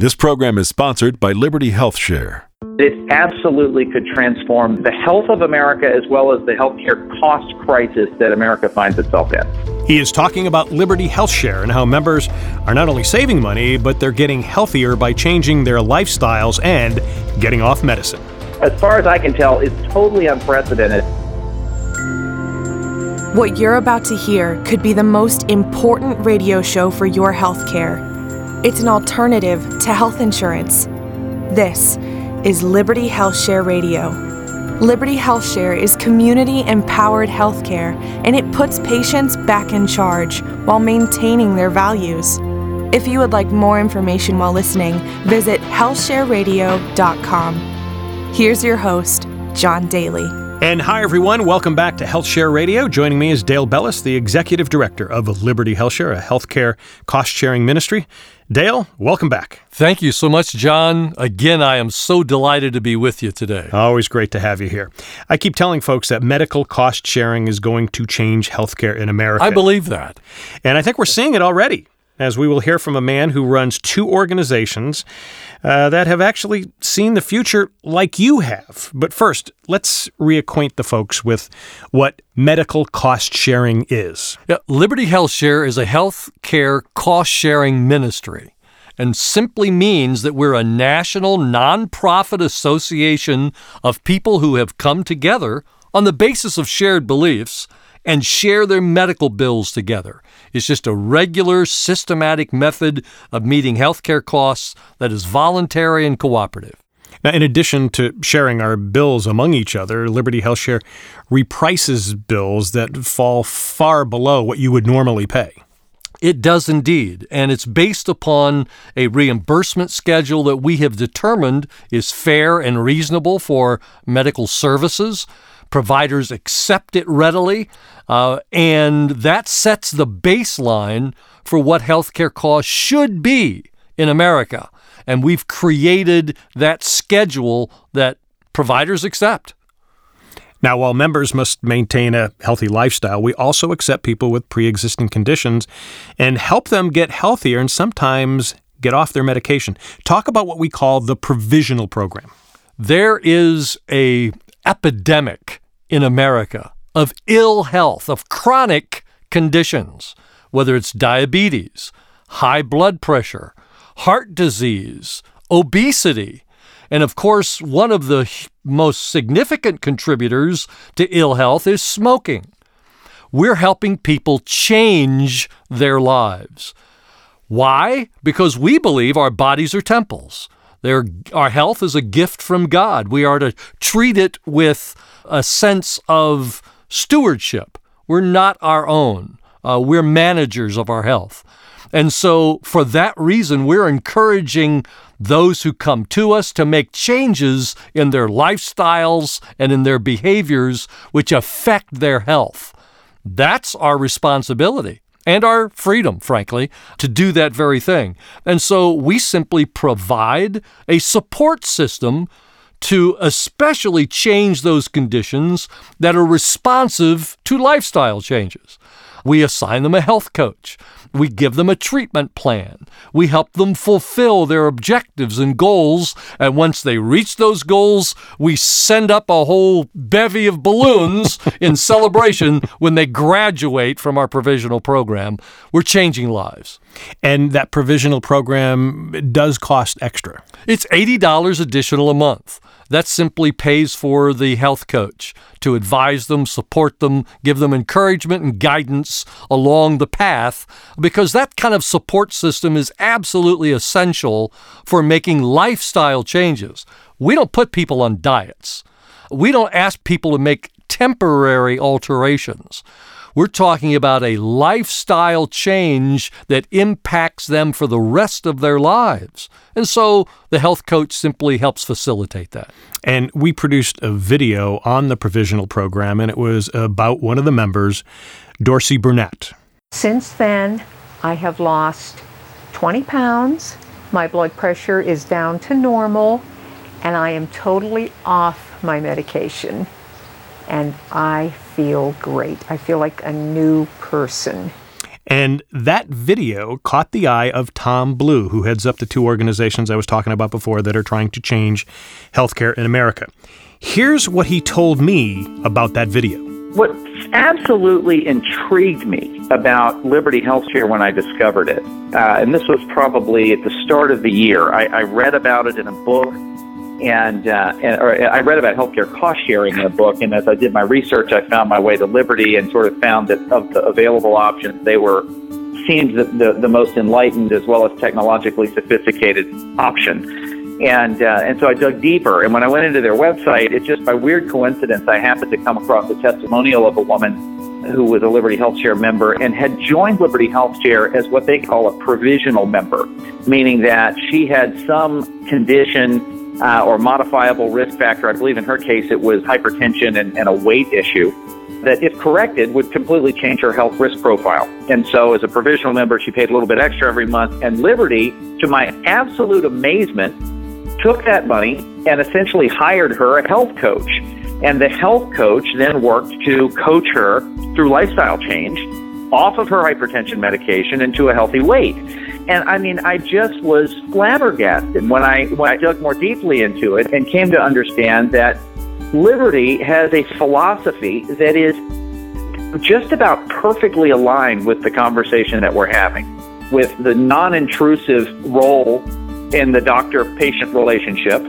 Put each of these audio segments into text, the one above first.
This program is sponsored by Liberty HealthShare. It absolutely could transform the health of America as well as the healthcare cost crisis that America finds itself in. He is talking about Liberty HealthShare and how members are not only saving money, but they're getting healthier by changing their lifestyles and getting off medicine. As far as I can tell, it's totally unprecedented. What you're about to hear could be the most important radio show for your health care. It's an alternative to health insurance. This is Liberty Health Share Radio. Liberty Health Share is community empowered healthcare and it puts patients back in charge while maintaining their values. If you would like more information while listening, visit healthshareradio.com. Here's your host, John Daly. And hi, everyone. Welcome back to HealthShare Radio. Joining me is Dale Bellis, the Executive Director of Liberty HealthShare, a healthcare cost sharing ministry. Dale, welcome back. Thank you so much, John. Again, I am so delighted to be with you today. Always great to have you here. I keep telling folks that medical cost sharing is going to change healthcare in America. I believe that. And I think we're seeing it already as we will hear from a man who runs two organizations uh, that have actually seen the future like you have. But first, let's reacquaint the folks with what medical cost sharing is. Yeah, Liberty Health Share is a health care cost sharing ministry and simply means that we're a national nonprofit association of people who have come together on the basis of shared beliefs and share their medical bills together. It's just a regular, systematic method of meeting healthcare costs that is voluntary and cooperative. Now, in addition to sharing our bills among each other, Liberty Health Share reprices bills that fall far below what you would normally pay. It does indeed, and it's based upon a reimbursement schedule that we have determined is fair and reasonable for medical services providers accept it readily, uh, and that sets the baseline for what healthcare costs should be in America. And we've created that schedule that providers accept. Now, while members must maintain a healthy lifestyle, we also accept people with pre existing conditions and help them get healthier and sometimes get off their medication. Talk about what we call the provisional program. There is a epidemic in America of ill health, of chronic conditions, whether it's diabetes, high blood pressure, heart disease, obesity. And of course, one of the most significant contributors to ill health is smoking. We're helping people change their lives. Why? Because we believe our bodies are temples. Our health is a gift from God. We are to treat it with a sense of stewardship. We're not our own, uh, we're managers of our health. And so, for that reason, we're encouraging those who come to us to make changes in their lifestyles and in their behaviors which affect their health. That's our responsibility and our freedom, frankly, to do that very thing. And so we simply provide a support system to especially change those conditions that are responsive to lifestyle changes. We assign them a health coach. We give them a treatment plan. We help them fulfill their objectives and goals. And once they reach those goals, we send up a whole bevy of balloons in celebration when they graduate from our provisional program. We're changing lives. And that provisional program does cost extra. It's $80 additional a month. That simply pays for the health coach to advise them, support them, give them encouragement and guidance along the path, because that kind of support system is absolutely essential for making lifestyle changes. We don't put people on diets. We don't ask people to make temporary alterations. We're talking about a lifestyle change that impacts them for the rest of their lives. And so the health coach simply helps facilitate that. And we produced a video on the provisional program, and it was about one of the members, Dorsey Burnett. Since then, I have lost 20 pounds. My blood pressure is down to normal, and I am totally off my medication and I feel great. I feel like a new person. And that video caught the eye of Tom Blue, who heads up the two organizations I was talking about before that are trying to change healthcare in America. Here's what he told me about that video. What absolutely intrigued me about Liberty Healthcare when I discovered it, uh, and this was probably at the start of the year, I, I read about it in a book and, uh, and I read about healthcare cost sharing in a book. And as I did my research, I found my way to Liberty and sort of found that of the available options, they were seemed the, the, the most enlightened as well as technologically sophisticated option. And uh, and so I dug deeper. And when I went into their website, it's just by weird coincidence I happened to come across a testimonial of a woman who was a Liberty HealthShare member and had joined Liberty HealthShare as what they call a provisional member, meaning that she had some condition uh, or modifiable risk factor. I believe in her case it was hypertension and, and a weight issue that, if corrected, would completely change her health risk profile. And so, as a provisional member, she paid a little bit extra every month. And Liberty, to my absolute amazement, took that money and essentially hired her a health coach. And the health coach then worked to coach her through lifestyle change off of her hypertension medication into a healthy weight. And I mean, I just was flabbergasted when I when I dug more deeply into it and came to understand that Liberty has a philosophy that is just about perfectly aligned with the conversation that we're having, with the non-intrusive role in the doctor-patient relationship,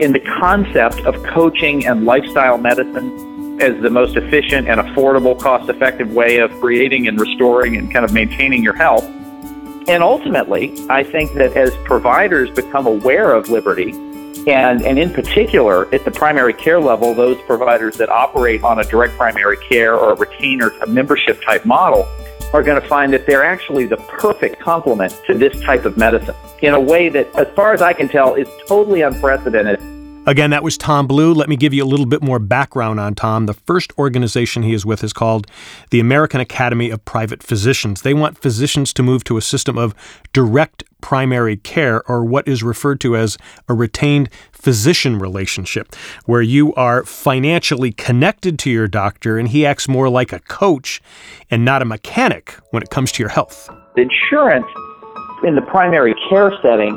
in the concept of coaching and lifestyle medicine as the most efficient and affordable, cost-effective way of creating and restoring and kind of maintaining your health. And ultimately, I think that as providers become aware of liberty, and, and in particular, at the primary care level, those providers that operate on a direct primary care or a retainer a membership type model are going to find that they're actually the perfect complement to this type of medicine in a way that, as far as I can tell, is totally unprecedented Again, that was Tom Blue. Let me give you a little bit more background on Tom. The first organization he is with is called the American Academy of Private Physicians. They want physicians to move to a system of direct primary care, or what is referred to as a retained physician relationship, where you are financially connected to your doctor and he acts more like a coach and not a mechanic when it comes to your health. Insurance in the primary care setting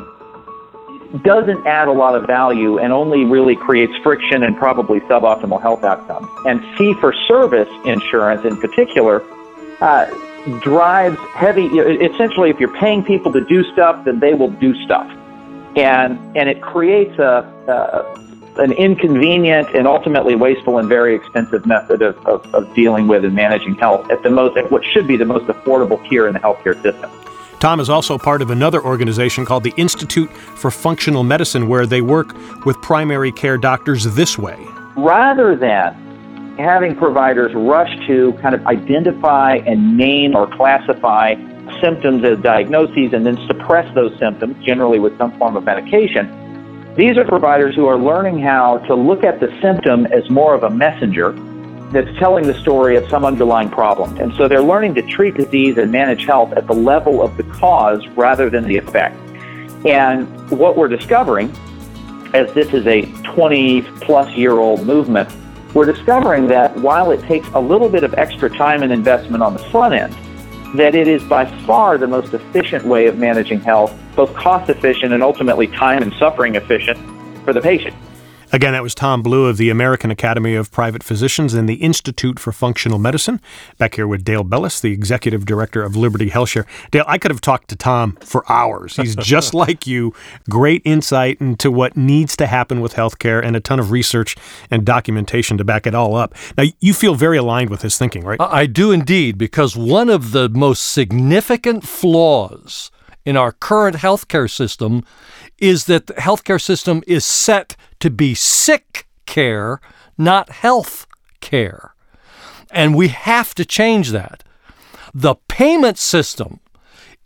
doesn't add a lot of value and only really creates friction and probably suboptimal health outcomes. And fee for service insurance in particular uh, drives heavy, essentially, if you're paying people to do stuff, then they will do stuff. And, and it creates a, an inconvenient and ultimately wasteful and very expensive method of, of, of dealing with and managing health at the most, at what should be the most affordable tier in the healthcare system. Tom is also part of another organization called the Institute for Functional Medicine, where they work with primary care doctors this way. Rather than having providers rush to kind of identify and name or classify symptoms as diagnoses and then suppress those symptoms, generally with some form of medication, these are providers who are learning how to look at the symptom as more of a messenger that's telling the story of some underlying problem. And so they're learning to treat disease and manage health at the level of the cause rather than the effect. And what we're discovering, as this is a 20 plus year old movement, we're discovering that while it takes a little bit of extra time and investment on the front end, that it is by far the most efficient way of managing health, both cost efficient and ultimately time and suffering efficient for the patient. Again, that was Tom Blue of the American Academy of Private Physicians and the Institute for Functional Medicine. Back here with Dale Bellis, the Executive Director of Liberty HealthShare. Dale, I could have talked to Tom for hours. He's just like you. Great insight into what needs to happen with healthcare and a ton of research and documentation to back it all up. Now, you feel very aligned with his thinking, right? I do indeed, because one of the most significant flaws in our current healthcare system is that the healthcare system is set to be sick care, not health care. And we have to change that. The payment system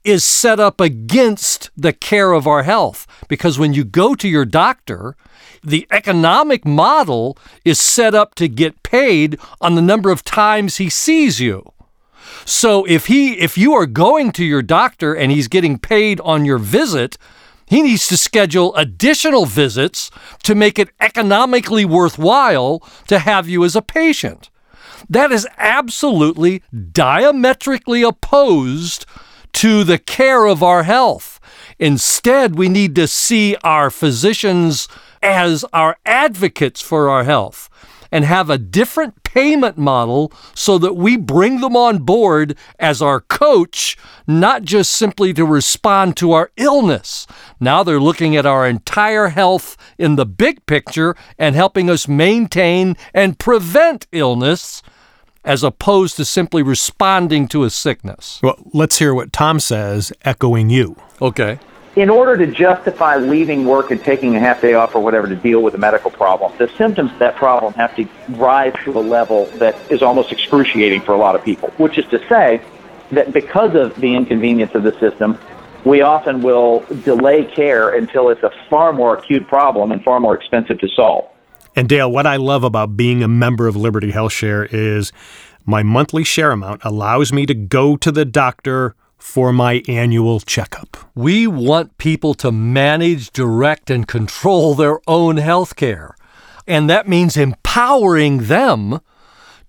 is set up against the care of our health because when you go to your doctor, the economic model is set up to get paid on the number of times he sees you. So if he if you are going to your doctor and he's getting paid on your visit, he needs to schedule additional visits to make it economically worthwhile to have you as a patient. That is absolutely diametrically opposed to the care of our health. Instead, we need to see our physicians as our advocates for our health and have a different payment model so that we bring them on board as our coach, not just simply to respond to our illness. Now they're looking at our entire health in the big picture and helping us maintain and prevent illness as opposed to simply responding to a sickness. Well, let's hear what Tom says, echoing you. Okay in order to justify leaving work and taking a half day off or whatever to deal with a medical problem, the symptoms of that problem have to rise to a level that is almost excruciating for a lot of people, which is to say that because of the inconvenience of the system, we often will delay care until it's a far more acute problem and far more expensive to solve. And Dale, what I love about being a member of Liberty HealthShare is my monthly share amount allows me to go to the doctor for my annual checkup. We want people to manage, direct, and control their own health care. And that means empowering them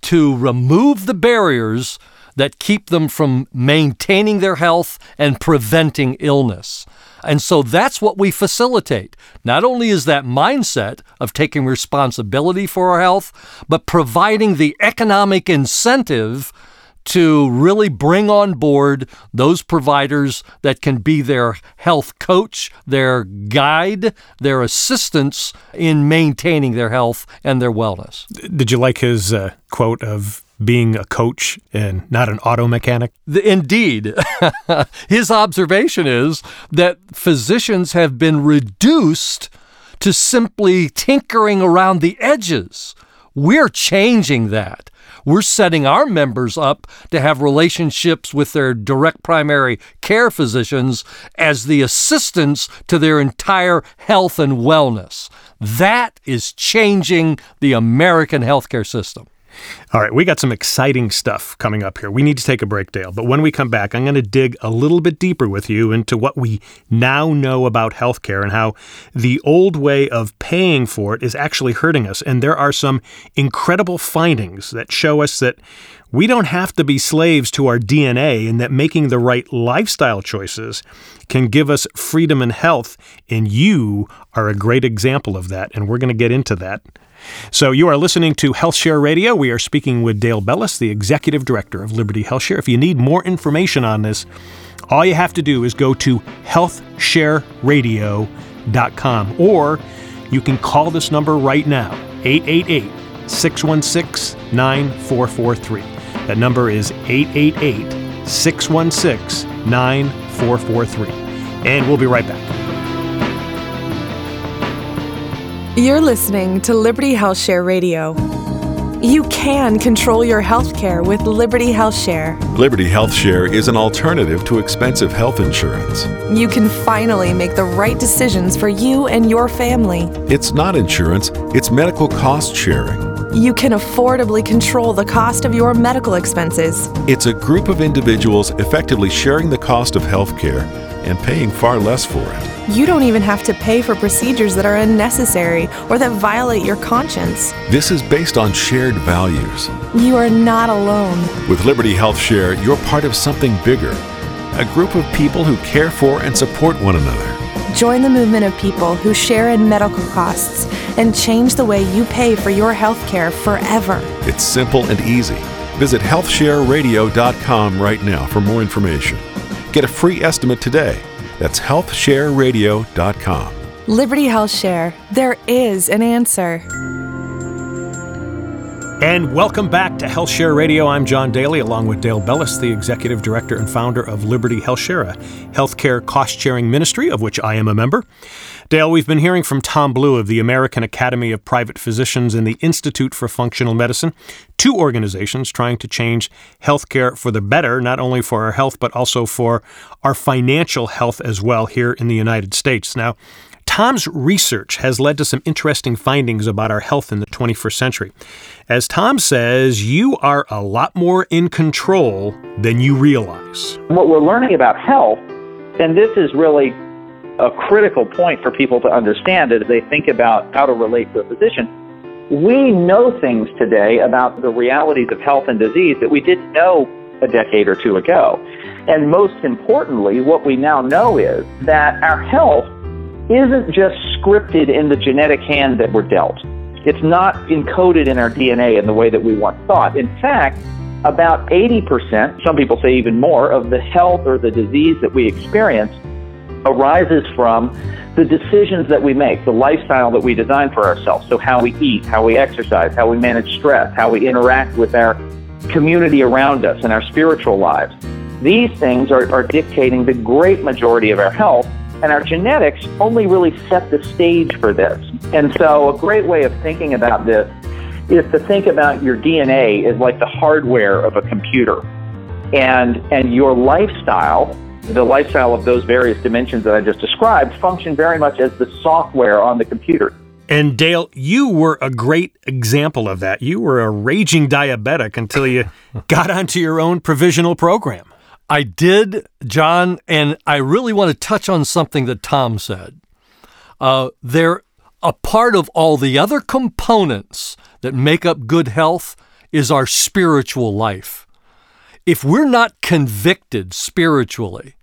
to remove the barriers that keep them from maintaining their health and preventing illness. And so that's what we facilitate. Not only is that mindset of taking responsibility for our health, but providing the economic incentive to really bring on board those providers that can be their health coach, their guide, their assistance in maintaining their health and their wellness. Did you like his uh, quote of being a coach and not an auto mechanic? Indeed. his observation is that physicians have been reduced to simply tinkering around the edges. We're changing that. We're setting our members up to have relationships with their direct primary care physicians as the assistants to their entire health and wellness. That is changing the American healthcare system. All right, we got some exciting stuff coming up here. We need to take a break, Dale. But when we come back, I'm going to dig a little bit deeper with you into what we now know about healthcare and how the old way of paying for it is actually hurting us. And there are some incredible findings that show us that we don't have to be slaves to our DNA and that making the right lifestyle choices can give us freedom and health. And you are a great example of that. And we're going to get into that so you are listening to HealthShare Radio. We are speaking with Dale Bellis, the executive director of Liberty HealthShare. If you need more information on this, all you have to do is go to healthshareradio.com or you can call this number right now 888 616 9443. That number is 888 616 9443. And we'll be right back. You're listening to Liberty Health Share Radio. You can control your health care with Liberty Health Share. Liberty Health Share is an alternative to expensive health insurance. You can finally make the right decisions for you and your family. It's not insurance, it's medical cost sharing. You can affordably control the cost of your medical expenses. It's a group of individuals effectively sharing the cost of health care and paying far less for it. You don't even have to pay for procedures that are unnecessary or that violate your conscience. This is based on shared values. You are not alone. With Liberty Health Share, you're part of something bigger a group of people who care for and support one another. Join the movement of people who share in medical costs and change the way you pay for your health care forever. It's simple and easy. Visit healthshareradio.com right now for more information. Get a free estimate today that's healthshareradio.com. Liberty Health Share. There is an answer. And welcome back to Health Share Radio. I'm John Daly, along with Dale Bellis, the executive director and founder of Liberty Health Share, a healthcare cost sharing ministry of which I am a member. Dale, we've been hearing from Tom Blue of the American Academy of Private Physicians and the Institute for Functional Medicine, two organizations trying to change healthcare for the better, not only for our health, but also for our financial health as well here in the United States. Now, Tom's research has led to some interesting findings about our health in the 21st century. As Tom says, you are a lot more in control than you realize. What we're learning about health, and this is really a critical point for people to understand as they think about how to relate to a physician, we know things today about the realities of health and disease that we didn't know a decade or two ago. And most importantly, what we now know is that our health isn't just scripted in the genetic hand that we're dealt. It's not encoded in our DNA in the way that we once thought. In fact, about 80%, some people say even more, of the health or the disease that we experience arises from the decisions that we make, the lifestyle that we design for ourselves. So, how we eat, how we exercise, how we manage stress, how we interact with our community around us and our spiritual lives. These things are, are dictating the great majority of our health, and our genetics only really set the stage for this. And so, a great way of thinking about this is to think about your DNA as like the hardware of a computer. And, and your lifestyle the lifestyle of those various dimensions that I just described function very much as the software on the computer. And Dale, you were a great example of that. You were a raging diabetic until you got onto your own provisional program. I did, John, and I really want to touch on something that Tom said. Uh, they're a part of all the other components that make up good health is our spiritual life. If we're not convicted spiritually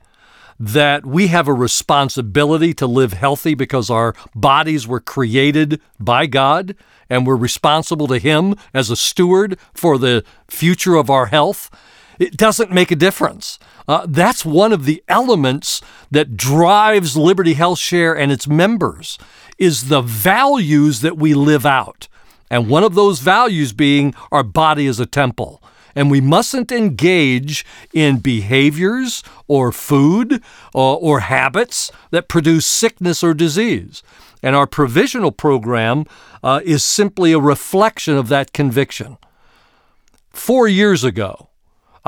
that we have a responsibility to live healthy because our bodies were created by God and we're responsible to Him as a steward for the future of our health, it doesn't make a difference. Uh, that's one of the elements that drives Liberty Health Share and its members is the values that we live out. And one of those values being our body is a temple and we mustn't engage in behaviors or food or, or habits that produce sickness or disease. And our provisional program uh, is simply a reflection of that conviction. Four years ago,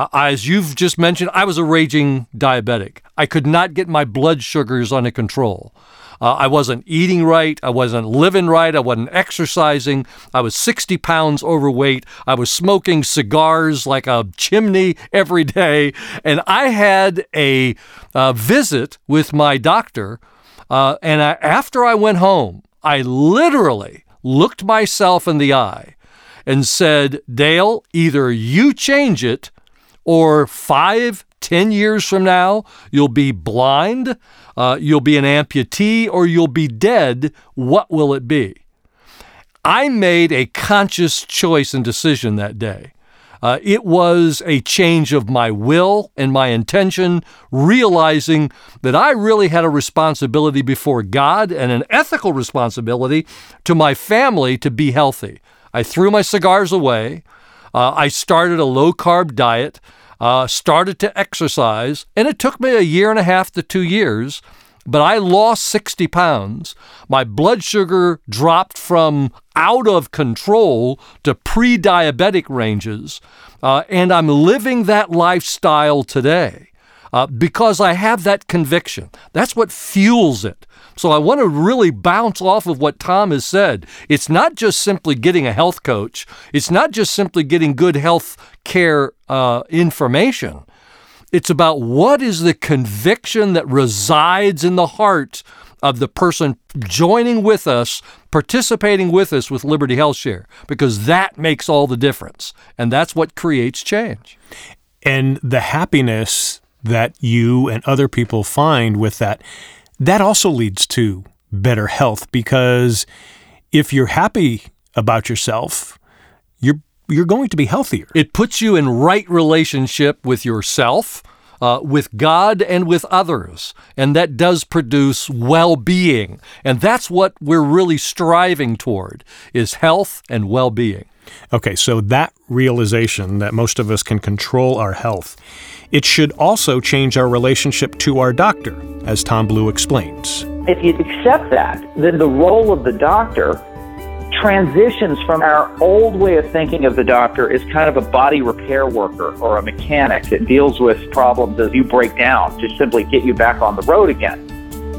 uh, as you've just mentioned, I was a raging diabetic. I could not get my blood sugars under control. Uh, I wasn't eating right. I wasn't living right. I wasn't exercising. I was 60 pounds overweight. I was smoking cigars like a chimney every day. And I had a uh, visit with my doctor. Uh, and I, after I went home, I literally looked myself in the eye and said, Dale, either you change it or five, ten years from now, you'll be blind, uh, you'll be an amputee, or you'll be dead. What will it be? I made a conscious choice and decision that day. Uh, it was a change of my will and my intention, realizing that I really had a responsibility before God and an ethical responsibility to my family to be healthy. I threw my cigars away. Uh, I started a low carb diet uh, started to exercise, and it took me a year and a half to two years, but I lost 60 pounds. My blood sugar dropped from out of control to pre diabetic ranges, uh, and I'm living that lifestyle today. Uh, because I have that conviction. That's what fuels it. So I want to really bounce off of what Tom has said. It's not just simply getting a health coach, it's not just simply getting good health care uh, information. It's about what is the conviction that resides in the heart of the person joining with us, participating with us with Liberty Health Share, because that makes all the difference. And that's what creates change. And the happiness that you and other people find with that that also leads to better health because if you're happy about yourself, you're you're going to be healthier. It puts you in right relationship with yourself, uh, with God, and with others, and that does produce well-being. And that's what we're really striving toward: is health and well-being. Okay, so that realization that most of us can control our health it should also change our relationship to our doctor, as Tom Blue explains. If you accept that, then the role of the doctor transitions from our old way of thinking of the doctor as kind of a body repair worker or a mechanic that deals with problems as you break down to simply get you back on the road again.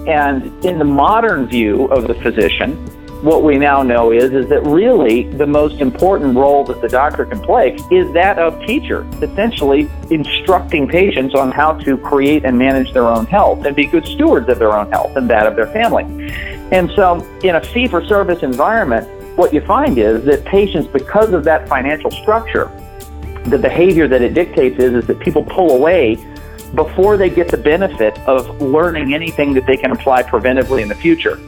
And in the modern view of the physician, what we now know is is that really the most important role that the doctor can play is that of teacher, essentially instructing patients on how to create and manage their own health and be good stewards of their own health and that of their family. And so in a fee for service environment, what you find is that patients, because of that financial structure, the behavior that it dictates is, is that people pull away before they get the benefit of learning anything that they can apply preventively in the future.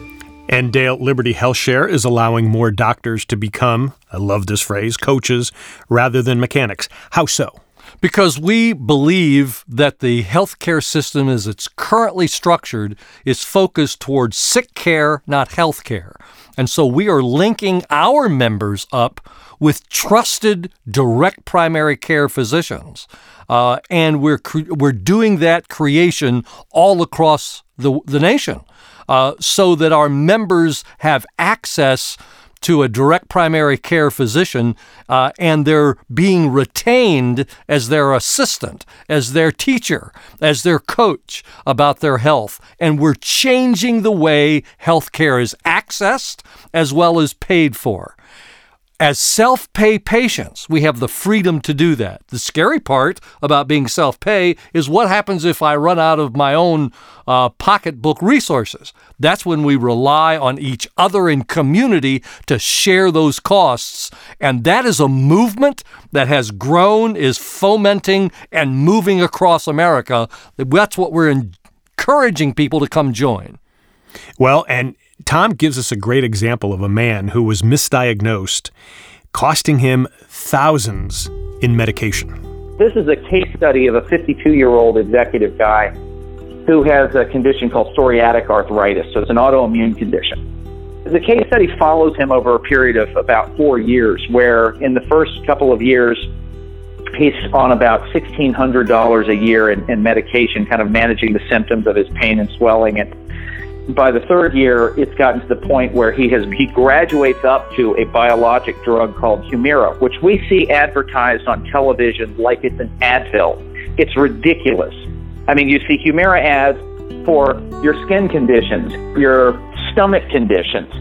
And Dale, Liberty HealthShare is allowing more doctors to become, I love this phrase, coaches rather than mechanics. How so? Because we believe that the healthcare system as it's currently structured is focused towards sick care, not health care. And so we are linking our members up with trusted direct primary care physicians. Uh, and we're, cre- we're doing that creation all across the, the nation uh, so that our members have access to a direct primary care physician uh, and they're being retained as their assistant, as their teacher, as their coach about their health. And we're changing the way healthcare is accessed as well as paid for. As self pay patients, we have the freedom to do that. The scary part about being self pay is what happens if I run out of my own uh, pocketbook resources. That's when we rely on each other in community to share those costs. And that is a movement that has grown, is fomenting, and moving across America. That's what we're encouraging people to come join. Well, and Tom gives us a great example of a man who was misdiagnosed, costing him thousands in medication. This is a case study of a 52 year old executive guy who has a condition called psoriatic arthritis. So it's an autoimmune condition. The case study follows him over a period of about four years, where in the first couple of years, he's on about $1,600 a year in, in medication, kind of managing the symptoms of his pain and swelling. And by the third year, it's gotten to the point where he has he graduates up to a biologic drug called Humira, which we see advertised on television like it's an Advil. It's ridiculous. I mean, you see Humira ads for your skin conditions, your stomach conditions,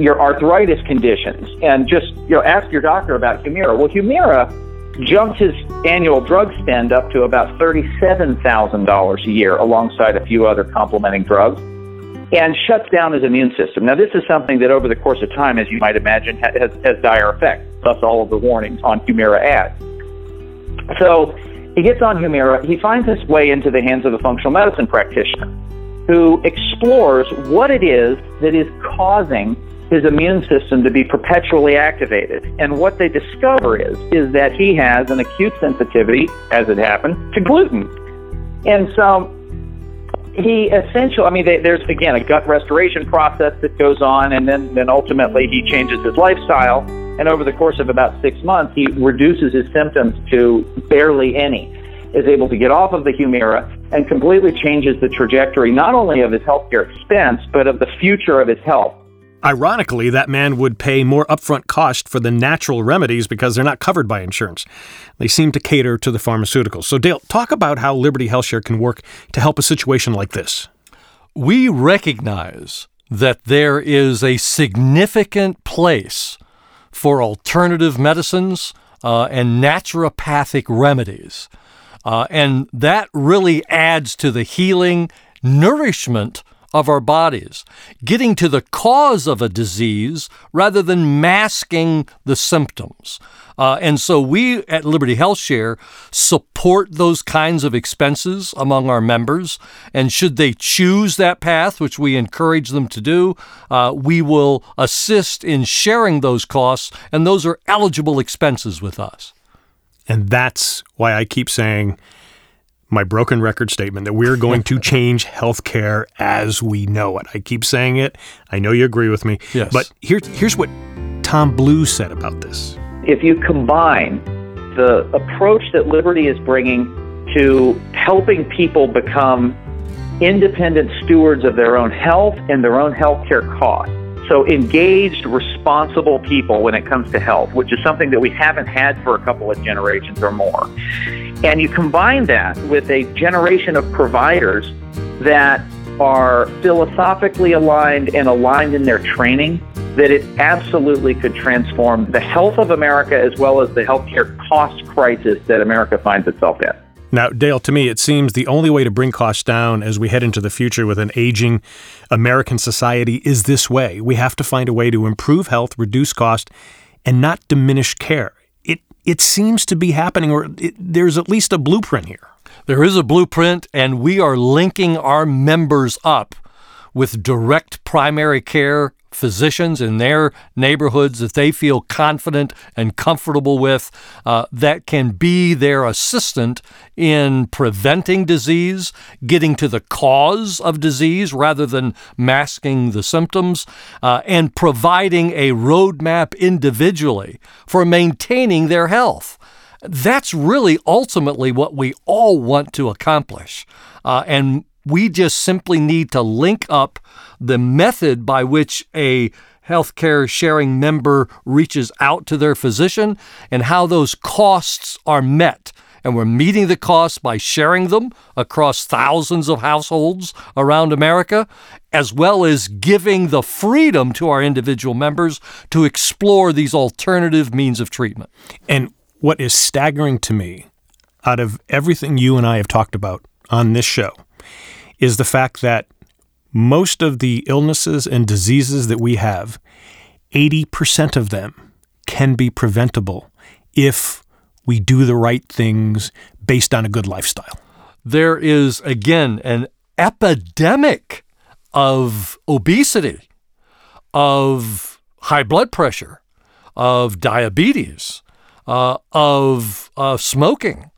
your arthritis conditions, and just you know ask your doctor about Humira. Well, Humira jumped his annual drug spend up to about thirty-seven thousand dollars a year, alongside a few other complementing drugs and shuts down his immune system. Now, this is something that over the course of time, as you might imagine, has, has dire effects, thus all of the warnings on Humira ads. So he gets on Humira, he finds his way into the hands of a functional medicine practitioner who explores what it is that is causing his immune system to be perpetually activated. And what they discover is, is that he has an acute sensitivity, as it happened, to gluten. And so he essentially, I mean, they, there's again a gut restoration process that goes on, and then, then ultimately he changes his lifestyle. And over the course of about six months, he reduces his symptoms to barely any, is able to get off of the Humira, and completely changes the trajectory not only of his healthcare expense, but of the future of his health. Ironically, that man would pay more upfront cost for the natural remedies because they're not covered by insurance. They seem to cater to the pharmaceuticals. So, Dale, talk about how Liberty HealthShare can work to help a situation like this. We recognize that there is a significant place for alternative medicines uh, and naturopathic remedies. Uh, and that really adds to the healing, nourishment of our bodies, getting to the cause of a disease rather than masking the symptoms. Uh, and so we at Liberty HealthShare support those kinds of expenses among our members. And should they choose that path, which we encourage them to do, uh, we will assist in sharing those costs, and those are eligible expenses with us. And that's why I keep saying, my broken record statement that we're going to change healthcare as we know it. I keep saying it. I know you agree with me. Yes. But here, here's what Tom Blue said about this. If you combine the approach that Liberty is bringing to helping people become independent stewards of their own health and their own healthcare costs, so engaged, responsible people when it comes to health, which is something that we haven't had for a couple of generations or more. And you combine that with a generation of providers that are philosophically aligned and aligned in their training, that it absolutely could transform the health of America as well as the healthcare cost crisis that America finds itself in. Now, Dale, to me, it seems the only way to bring costs down as we head into the future with an aging American society is this way. We have to find a way to improve health, reduce cost, and not diminish care. It seems to be happening, or it, there's at least a blueprint here. There is a blueprint, and we are linking our members up with direct primary care physicians in their neighborhoods that they feel confident and comfortable with uh, that can be their assistant in preventing disease, getting to the cause of disease rather than masking the symptoms, uh, and providing a roadmap individually for maintaining their health. That's really ultimately what we all want to accomplish. Uh, and we just simply need to link up the method by which a healthcare sharing member reaches out to their physician and how those costs are met. And we're meeting the costs by sharing them across thousands of households around America, as well as giving the freedom to our individual members to explore these alternative means of treatment. And what is staggering to me, out of everything you and I have talked about on this show, is the fact that most of the illnesses and diseases that we have, 80% of them can be preventable if we do the right things based on a good lifestyle. There is, again, an epidemic of obesity, of high blood pressure, of diabetes, uh, of uh, smoking.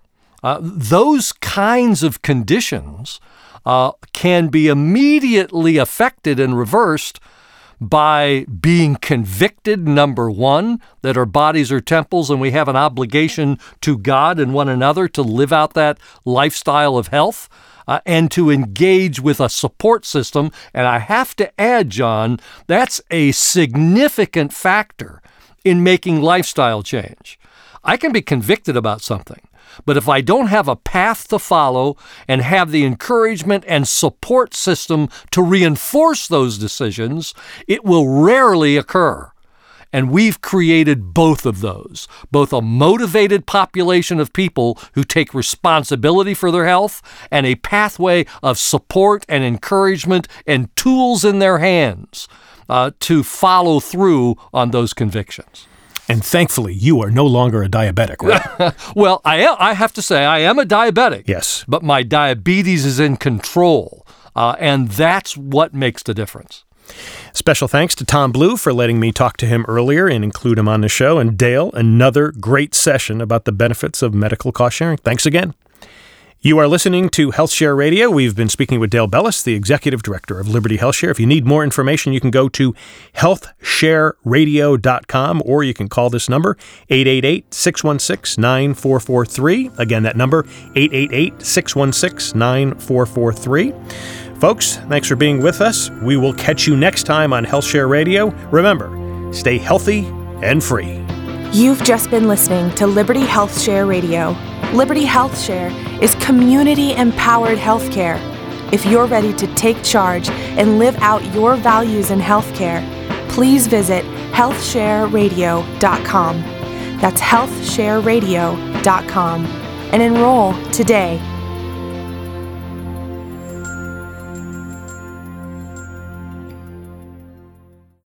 Uh, those kinds of conditions uh, can be immediately affected and reversed by being convicted, number one, that our bodies are temples and we have an obligation to God and one another to live out that lifestyle of health. Uh, and to engage with a support system. And I have to add, John, that's a significant factor in making lifestyle change. I can be convicted about something. But if I don't have a path to follow and have the encouragement and support system to reinforce those decisions, it will rarely occur. And we've created both of those both a motivated population of people who take responsibility for their health and a pathway of support and encouragement and tools in their hands uh, to follow through on those convictions. And thankfully, you are no longer a diabetic, right? well, I am, I have to say I am a diabetic. Yes. But my diabetes is in control, uh, and that's what makes the difference. Special thanks to Tom Blue for letting me talk to him earlier and include him on the show. And Dale, another great session about the benefits of medical cost sharing. Thanks again. You are listening to HealthShare Radio. We've been speaking with Dale Bellis, the Executive Director of Liberty HealthShare. If you need more information, you can go to healthshareradio.com or you can call this number, 888 616 9443. Again, that number, 888 616 9443. Folks, thanks for being with us. We will catch you next time on HealthShare Radio. Remember, stay healthy and free. You've just been listening to Liberty HealthShare Radio. Liberty HealthShare is community empowered healthcare. If you're ready to take charge and live out your values in healthcare, please visit healthshareradio.com. That's healthshareradio.com and enroll today